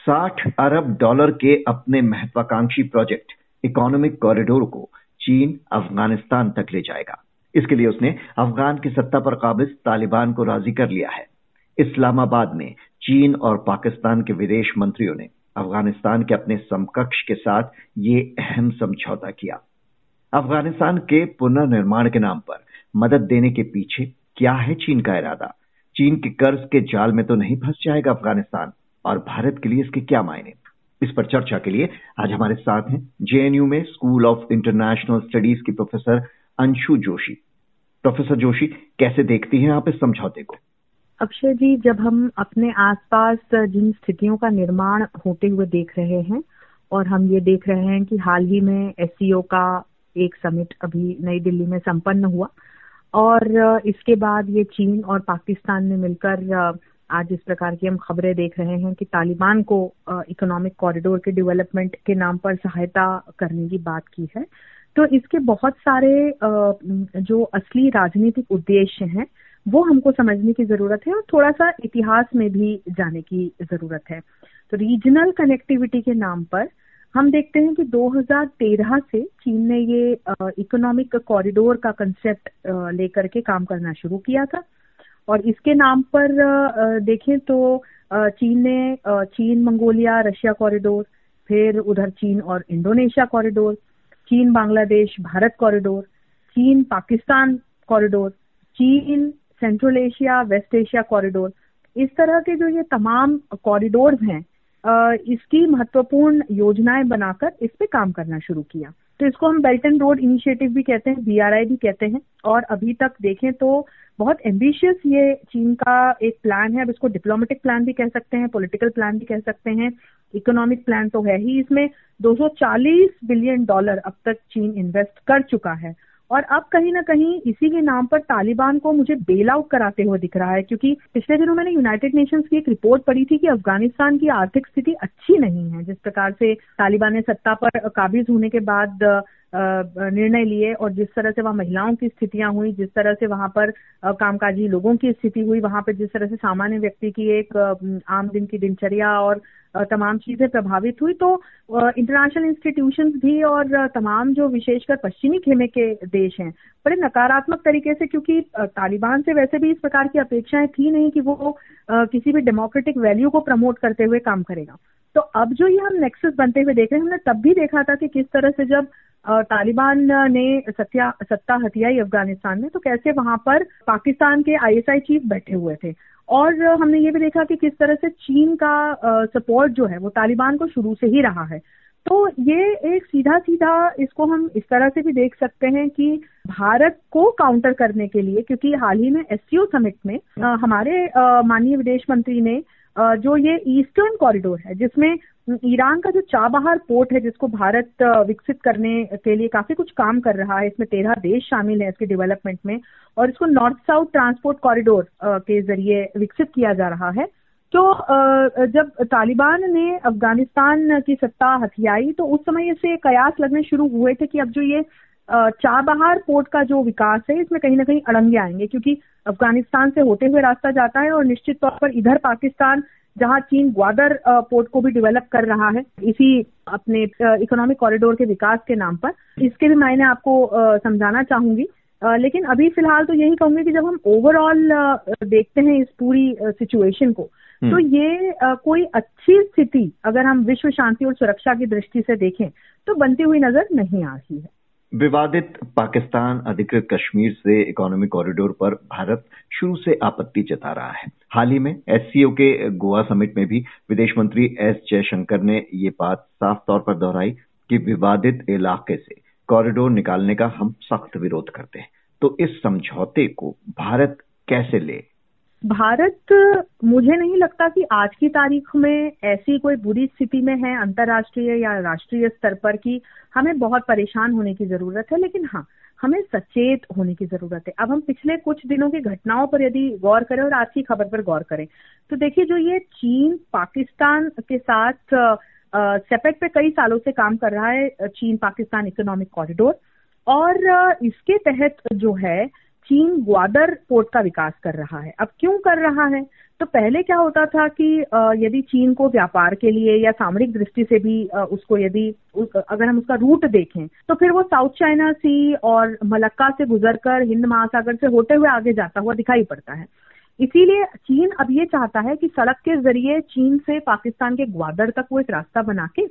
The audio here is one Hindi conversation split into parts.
साठ अरब डॉलर के अपने महत्वाकांक्षी प्रोजेक्ट, इकोनॉमिक कॉरिडोर को चीन अफ़गानिस्तान तक ले जाएगा। इसके लिए उसने अफगान की सत्ता पर काबिज तालिबान को राज़ी कर लिया है। इस्लामाबाद में चीन और पाकिस्तान के विदेश मंत्रियों ने अफ़गानिस्तान के अपने समकक्ष के साथ ये अहम समझौता किया। अफ़गानिस्तान के पुनर्निर्माण के नाम पर मदद देने के पीछे क्या है चीन का इरादा? चीन के कर्ज के जाल में तो नहीं फंस जाएगा अफ़गानिस्तान। और भारत के लिए इसके क्या मायने? इस पर चर्चा के लिए आज हमारे साथ हैं जेएनयू में स्कूल ऑफ़ इंटरनेशनल स्टडीज़ की प्रोफेसर अंशु जोशी। प्रोफेसर जोशी, कैसे देखती हैं आप इस समझौते को? अक्षय जी, जब हम अपने आसपास जिन स्थितियों का निर्माण होते हुए देख रहे हैं और हम ये देख रहे हैं कि हाल ही में एससीओ का एक समिट अभी नई दिल्ली में संपन्न हुआ और इसके बाद ये चीन और पाकिस्तान ने मिलकर आज इस प्रकार की हम खबरें देख रहे हैं कि तालिबान को इकोनॉमिक कॉरिडोर के डेवलपमेंट के नाम पर सहायता करने की बात की है। तो इसके बहुत सारे जो असली राजनीतिक उद्देश्य हैं, वो हमको समझने की ज़रूरत है और थोड़ा सा इतिहास में भी जाने की ज़रूरत है। तो रीजनल कनेक्टिविटी के नाम पर हम देखते हैं कि 2013 से चीन ने ये इकोनॉमिक कॉरिडोर का कंसेप्ट लेकर के काम करना शुरू किया था। और इसके नाम पर देखें तो चीन ने चीन, मंगोलिया, रशिया कॉरिडोर फिर उधर चीन और इंडोनेशिया कॉरिडोर चीन, बांग्लादेश, भारत कॉरिडोर चीन, पाकिस्तान कॉरिडोर चीन central Asia west Asia corridor इस तरह के जो ये तमाम कॉरिडोर हैं इसकी महत्वपूर्ण योजनाएँ बनाकर इस पे काम करना शुरू किया। तो इसको हम बेल्ट एंड रोड इनिशिएटिव भी कहते हैं बीआरआई भी कहते हैं। और अभी तक देखें तो बहुत एम्बिशियस ये चीन का एक प्लान है। अब इसको डिप्लोमेटिक प्लान भी कह सकते हैं पॉलिटिकल प्लान भी कह सकते हैं। इकोनॉमिक प्लान तो है ही। इसमें 240 बिलियन डॉलर अब तक चीन इन्वेस्ट कर चुका है। और अब कहीं ना कहीं इसी के नाम पर तालिबान को मुझे बेल आउट कराते हुए दिख रहा है, क्योंकि पिछले दिनों मैंने यूनाइटेड नेशंस की एक रिपोर्ट पढ़ी थी कि अफ़गानिस्तान की आर्थिक स्थिति अच्छी नहीं है, जिस प्रकार से तालिबान ने सत्ता पर काबिज होने के बाद निर्णय लिए और जिस तरह से वहाँ महिलाओं की स्थितियाँ हुई, जिस तरह से वहाँ पर कामकाजी लोगों की स्थिति हुई, वहाँ पर जिस तरह से सामान्य व्यक्ति की एक आम दिन की दिनचर्या और तमाम चीज़ें प्रभावित हुई। तो इंटरनेशनल इंस्टीट्यूशन भी और तमाम जो विशेषकर पश्चिमी खेमे के देश हैं, बड़े नकारात्मक तरीके से, क्योंकि तालिबान से वैसे भी इस प्रकार की अपेक्षाएँ थी नहीं कि वो किसी भी डेमोक्रेटिक वैल्यू को प्रमोट करते हुए काम करेगा। तो अब जो ये हम नेक्सस बनते हुए देख रहे हैं, हमने तब भी देखा था कि किस तरह से जब तालिबान ने सत्या, सत्ता हथियाई अफ़गानिस्तान में तो कैसे वहाँ पर पाकिस्तान के आईएसआई चीफ बैठे हुए थे। और हमने ये भी देखा कि किस तरह से चीन का सपोर्ट जो है, वो तालिबान को शुरू से ही रहा है। तो ये एक सीधा सीधा इसको हम इस तरह से भी देख सकते हैं कि भारत को काउंटर करने के लिए, क्योंकि हाल ही में एससीओ समिट में हमारे माननीय विदेश मंत्री ने जो ये ईस्टर्न कॉरिडोर है, जिसमें ईरान का जो चाबहार पोर्ट है, जिसको भारत विकसित करने के लिए काफ़ी कुछ काम कर रहा है, इसमें तेरह देश शामिल है इसके डेवलपमेंट में, और इसको नॉर्थ साउथ ट्रांसपोर्ट कॉरिडोर के ज़रिए विकसित किया जा रहा है। तो जब तालिबान ने अफ़गानिस्तान की सत्ता हथियाई तो उस समय से कयास लगने शुरू हुए थे कि अब जो ये चाबहार पोर्ट का जो विकास है इसमें कहीं ना कहीं अड़ंगे आएँगे क्योंकि अफ़गानिस्तान से होते हुए रास्ता जाता है और निश्चित तौर पर इधर पाकिस्तान जहाँ चीन ग्वादर पोर्ट को भी डेवलप कर रहा है इसी अपने इकोनॉमिक कॉरिडोर के विकास के नाम पर। इसके भी मैंने आपको समझाना चाहूँगी। लेकिन अभी फ़िलहाल तो यही कहूँगी कि जब हम ओवरऑल देखते हैं इस पूरी सिचुएशन को तो हम्म। ये कोई अच्छी स्थिति अगर हम विश्व शांति और सुरक्षा की दृष्टि से देखें तो बनती हुई नज़र नहीं आ रही है। विवादित पाकिस्तान अधिकृत कश्मीर से इकोनॉमिक कॉरिडोर पर भारत शुरू से आपत्ति जता रहा है। हाल ही में एससीओ के गोवा समिट में भी विदेश मंत्री एस जयशंकर ने ये बात साफ़ तौर पर दोहराई कि विवादित इलाके से कॉरिडोर निकालने का हम सख्त विरोध करते हैं। तो इस समझौते को भारत कैसे ले? भारत, मुझे नहीं लगता कि आज की तारीख में ऐसी कोई बुरी स्थिति में है अंतर्राष्ट्रीय या राष्ट्रीय स्तर पर कि हमें बहुत परेशान होने की ज़रूरत है। लेकिन हाँ हमें सचेत होने की ज़रूरत है। अब हम पिछले कुछ दिनों की घटनाओं पर यदि गौर करें और आज की खबर पर गौर करें तो देखिए जो ये चीन पाकिस्तान के साथ सेपेट पे कई सालों से काम कर रहा है चीन पाकिस्तान इकोनॉमिक कॉरिडोर। और इसके तहत जो है चीन ग्वादर पोर्ट का विकास कर रहा है। अब क्यों कर रहा है? तो पहले क्या होता था कि यदि चीन को व्यापार के लिए या सामरिक दृष्टि से भी उसको यदि अगर हम उसका रूट देखें तो फिर वो साउथ चाइना सी और मलक्का से गुजरकर हिंद महासागर से होते हुए आगे जाता हुआ दिखाई पड़ता है। इसीलिए चीन अब ये चाहता है कि सड़क के ज़रिए चीन से पाकिस्तान के ग्वादर तक वो एक रास्ता बना के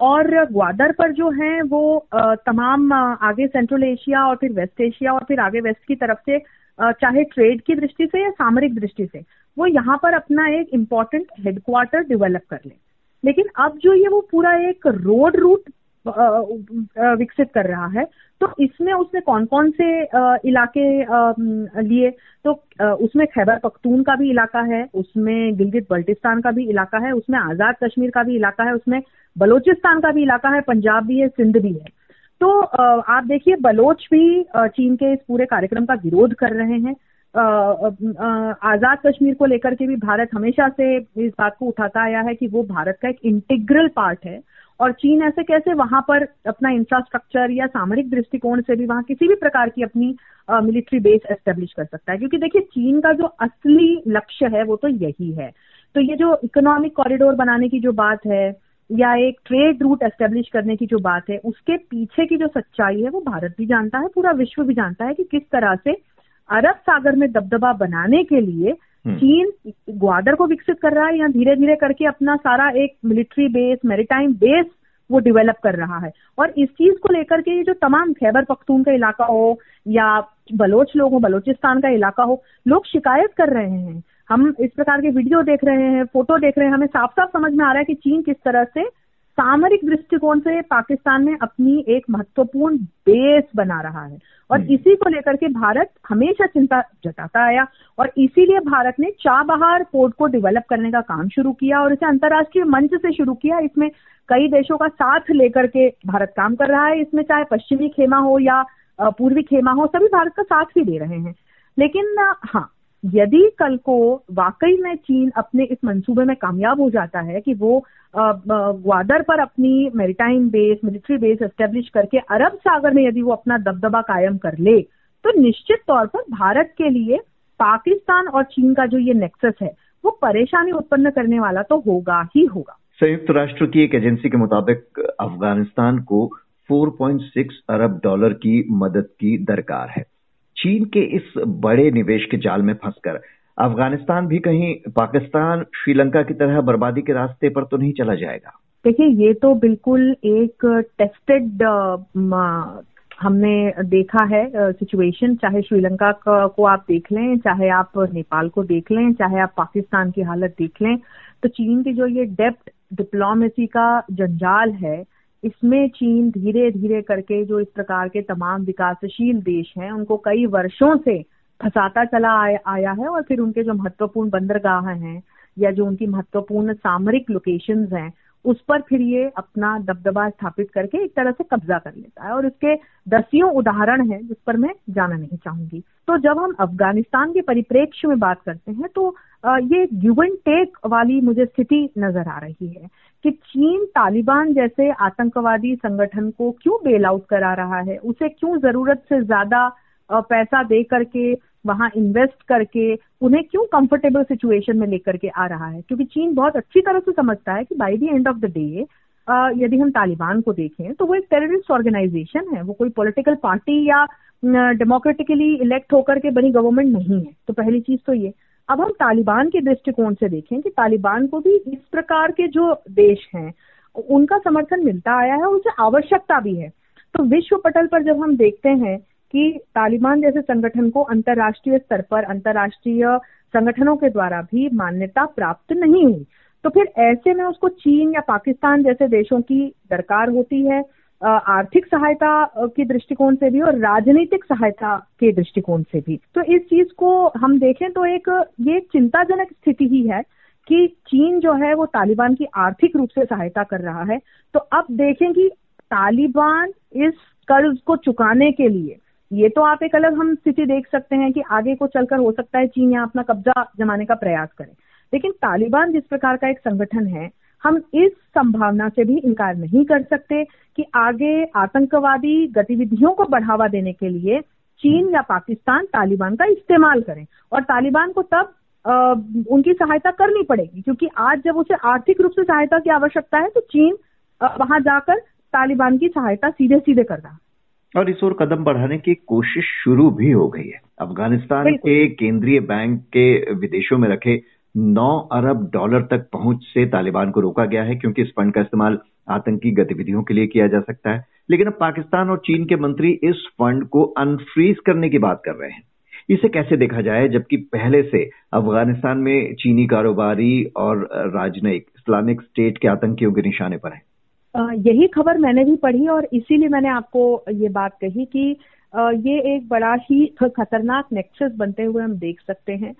और ग्वादर पर जो है, वो तमाम आगे सेंट्रल एशिया और फिर वेस्ट एशिया और फिर आगे वेस्ट की तरफ़ से चाहे ट्रेड की दृष्टि से या सामरिक दृष्टि से, वो यहाँ पर अपना एक इंपॉर्टेंट हेडक्वार्टर डेवलप कर ले। लेकिन अब जो ये वो पूरा एक रोड रूट विकसित कर रहा है। तो इसमें उसने कौन कौन से इलाके लिए? तो उसमें खैबर पख्तून का भी इलाका है, उसमें गिलगित बल्टिस्तान का भी इलाका है, उसमें आज़ाद कश्मीर का भी इलाका है, उसमें बलोचिस्तान का भी इलाका है, पंजाब भी है, सिंध भी है। तो आप देखिए, बलोच भी चीन के इस पूरे कार्यक्रम का विरोध कर रहे हैं। आज़ाद कश्मीर को लेकर के भी भारत हमेशा से इस बात को उठाता आया है कि वो भारत का एक इंटीग्रल पार्ट है। और चीन ऐसे कैसे वहाँ पर अपना इंफ्रास्ट्रक्चर या सामरिक दृष्टिकोण से भी वहाँ किसी भी प्रकार की अपनी मिलिट्री बेस एस्टेब्लिश कर सकता है क्योंकि देखिए, चीन का जो असली लक्ष्य है, वो तो यही है तो ये जो इकोनॉमिक कॉरिडोर बनाने की जो बात है, या एक ट्रेड रूट एस्टेब्लिश करने की जो बात है, उसके पीछे की जो सच्चाई है, वो भारत भी जानता है, पूरा विश्व भी जानता है कि किस तरह से अरब सागर में दबदबा बनाने के लिए। चीन ग्वादर को विकसित कर रहा है या धीरे धीरे करके अपना सारा एक मिलिट्री बेस मेरीटाइम बेस वो डेवलप कर रहा है। और इस चीज़ को लेकर के ये जो तमाम खैबर पख्तून का इलाका हो, या बलोच लोग हो, बलोचिस्तान का इलाका हो, लोग शिकायत कर रहे हैं। हम इस प्रकार के वीडियो देख रहे हैं फ़ोटो देख रहे हैं। हमें साफ़ साफ़ समझ में आ रहा है कि चीन किस तरह से सामरिक दृष्टिकोण से पाकिस्तान में अपनी एक महत्वपूर्ण बेस बना रहा है। और हम्म। इसी को लेकर के भारत हमेशा चिंता जताता आया और इसीलिए भारत ने चाबहार पोर्ट को डेवलप करने का काम शुरू किया और इसे अंतर्राष्ट्रीय मंच से शुरू किया। इसमें कई देशों का साथ लेकर के भारत काम कर रहा है। इसमें चाहे पश्चिमी खेमा हो या पूर्वी खेमा हो सभी भारत का साथ भी दे रहे हैं। लेकिन हाँ यदि कल को वाकई में चीन अपने इस मंसूबे में कामयाब हो जाता है कि वो ग्वादर पर अपनी maritime base military base establish करके अरब सागर में यदि वो अपना दबदबा कायम कर ले तो निश्चित तौर पर भारत के लिए पाकिस्तान और चीन का जो ये नेक्सस है, वो परेशानी उत्पन्न करने वाला तो होगा ही होगा। संयुक्त राष्ट्र की एक एजेंसी के मुताबिक अफ़गानिस्तान को 4.6 अरब डॉलर की मदद की दरकार है। चीन के इस बड़े निवेश के जाल में फंसकर। अफ़गानिस्तान भी कहीं पाकिस्तान, श्रीलंका की तरह बर्बादी के रास्ते पर तो नहीं चला जाएगा। देखिए, ये तो बिल्कुल एक टेस्टेड हमने देखा है सिचुएशन चाहे श्रीलंका को आप देख लें, चाहे आप नेपाल को देख लें, चाहे आप पाकिस्तान की हालत देख लें तो चीन की जो ये डेप्थ डिप्लोमेसी का जंजाल है इसमें चीन धीरे धीरे करके जो इस प्रकार के तमाम विकासशील देश हैं, उनको कई वर्षों से फंसाता चला आया है और फिर उनके जो महत्वपूर्ण बंदरगाह हैं या जो उनकी महत्वपूर्ण सामरिक लोकेशंस हैं उस पर फिर ये अपना दबदबा स्थापित करके एक तरह से कब्जा कर लेता है। और इसके दसियों उदाहरण हैं जिस पर मैं जाना नहीं चाहूँगी। तो जब हम अफ़गानिस्तान के परिप्रेक्ष्य में बात करते हैं तो ये गिव एंड टेक वाली मुझे स्थिति नज़र आ रही है कि चीन तालिबान जैसे आतंकवादी संगठन को क्यों बेल आउट करा रहा है? उसे क्यों ज़रूरत से ज़्यादा पैसा दे करके वहाँ इन्वेस्ट करके, उन्हें क्यों कंफर्टेबल सिचुएशन में लेकर के आ रहा है? क्योंकि चीन बहुत अच्छी तरह से समझता है कि by the end of the day यदि हम तालिबान को देखें तो वो एक टेररिस्ट ऑर्गेनाइजेशन है। वो कोई पॉलिटिकल पार्टी या डेमोक्रेटिकली इलेक्ट होकर के बनी गवर्नमेंट नहीं है। तो पहली चीज़ तो ये। अब हम तालिबान के दृष्टिकोण से देखें कि तालिबान को भी इस प्रकार के जो देश हैं, उनका समर्थन मिलता आया है उनसे आवश्यकता भी है। तो विश्व पटल पर जब हम देखते हैं कि तालिबान जैसे संगठन को अंतर्राष्ट्रीय स्तर पर, अंतर्राष्ट्रीय संगठनों के द्वारा भी मान्यता प्राप्त नहीं हुई। तो फिर ऐसे में उसको चीन या पाकिस्तान जैसे देशों की दरकार होती है आर्थिक सहायता के दृष्टिकोण से भी और राजनीतिक सहायता के दृष्टिकोण से भी। तो इस चीज़ को हम देखें तो एक, ये चिंताजनक स्थिति ही है कि चीन जो है वो तालिबान की आर्थिक रूप से सहायता कर रहा है। तो अब देखें कि तालिबान इस कर्ज को चुकाने के लिए ये तो आप एक अलग हम स्थिति देख सकते हैं कि आगे को चलकर हो सकता है चीन यहाँ अपना कब्जा जमाने का प्रयास करे। लेकिन तालिबान जिस प्रकार का एक संगठन है हम इस संभावना से भी इनकार नहीं कर सकते कि आगे आतंकवादी गतिविधियों को बढ़ावा देने के लिए चीन या पाकिस्तान तालिबान का इस्तेमाल करें। और तालिबान को तब आ, उनकी सहायता करनी पड़ेगी क्योंकि आज जब उसे आर्थिक रूप से सहायता की आवश्यकता है तो चीन वहाँ जाकर तालिबान की सहायता सीधे सीधे कर रहा और इस ओर कदम बढ़ाने की कोशिश शुरू भी हो गई है। अफ़गानिस्तान के केंद्रीय बैंक के विदेशों में रखे 9 अरब डॉलर तक पहुँच से तालिबान को रोका गया है क्योंकि इस फंड का इस्तेमाल आतंकी गतिविधियों के लिए किया जा सकता है। लेकिन अब पाकिस्तान और चीन के मंत्री इस फंड को अनफ्रीज करने की बात कर रहे हैं। इसे कैसे देखा जाए जबकि पहले से अफ़गानिस्तान में चीनी कारोबारी और राजनयिक इस्लामिक स्टेट के आतंकियों के निशाने पर है। यही खबर मैंने भी पढ़ी और इसीलिए मैंने आपको ये बात कही कि ये एक बड़ा ही खतरनाक नेक्सस बनते हुए हम देख सकते हैं।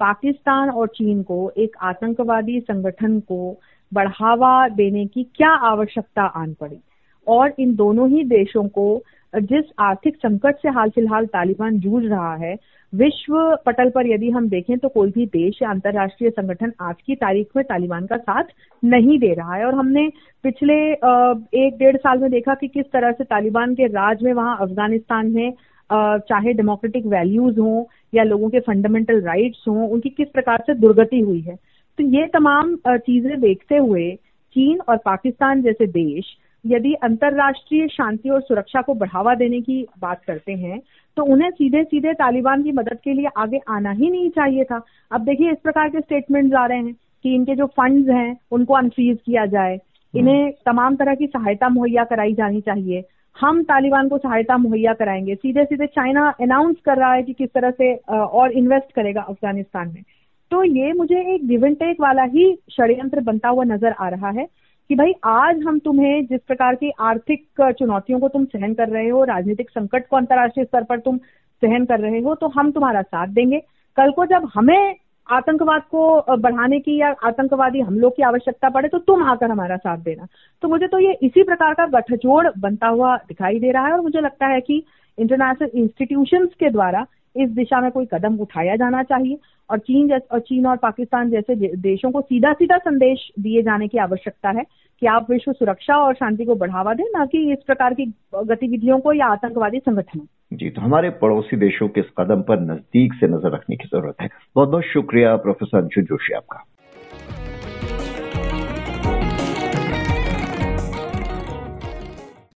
पाकिस्तान और चीन को, एक आतंकवादी संगठन को बढ़ावा देने की क्या आवश्यकता आन पड़ी? और इन दोनों ही देशों को जिस आर्थिक संकट से हाल फ़िलहाल तालिबान जूझ रहा है, विश्व पटल पर यदि हम देखें तो कोई भी देश या अंतर्राष्ट्रीय संगठन आज की तारीख में तालिबान का साथ नहीं दे रहा है। और हमने पिछले एक डेढ़ साल में देखा कि किस तरह से तालिबान के राज में वहाँ अफ़गानिस्तान में चाहे डेमोक्रेटिक वैल्यूज़ हों या लोगों के फंडामेंटल राइट्स हों, उनकी किस प्रकार से दुर्गति हुई है। तो ये तमाम चीज़ें देखते हुए चीन और पाकिस्तान जैसे देश यदि अंतर्राष्ट्रीय शांति और सुरक्षा को बढ़ावा देने की बात करते हैं तो उन्हें सीधे सीधे तालिबान की मदद के लिए आगे आना ही नहीं चाहिए था। अब देखिए इस प्रकार के स्टेटमेंट आ रहे हैं कि इनके जो फंड्स हैं उनको अनफ्रीज किया जाए। इन्हें तमाम तरह की सहायता मुहैया कराई जानी चाहिए। हम तालिबान को सहायता मुहैया कराएँगे। सीधे सीधे चाइना अनाउंस कर रहा है कि किस तरह से और इन्वेस्ट करेगा अफ़गानिस्तान में। तो ये मुझे एक गिव एंड टेक वाला ही षड्यंत्र बनता हुआ नज़र आ रहा है। कि भाई, आज हम तुम्हें जिस प्रकार की आर्थिक चुनौतियों को तुम सहन कर रहे हो, राजनीतिक संकट को अंतर्राष्ट्रीय स्तर पर तुम सहन कर रहे हो तो हम तुम्हारा साथ देंगे। कल को जब हमें आतंकवाद को बढ़ाने की या आतंकवादी हमलों की आवश्यकता पड़े तो तुम आकर हमारा साथ देना। तो मुझे तो ये इसी प्रकार का गठजोड़ बनता हुआ दिखाई दे रहा है और मुझे लगता है कि इंटरनेशनल इंस्टीट्यूशंस के द्वारा इस दिशा में कोई कदम उठाया जाना चाहिए और चीन और चीन और पाकिस्तान जैसे देशों को सीधा सीधा संदेश दिए जाने की आवश्यकता है कि आप विश्व सुरक्षा और शांति को बढ़ावा दें, न कि इस प्रकार की गतिविधियों को या आतंकवादी संगठनों जी तो हमारे पड़ोसी देशों के इस कदम पर नज़दीक से नज़र रखने की ज़रूरत है। बहुत बहुत शुक्रिया, प्रोफेसर अंशु जोशी आपका।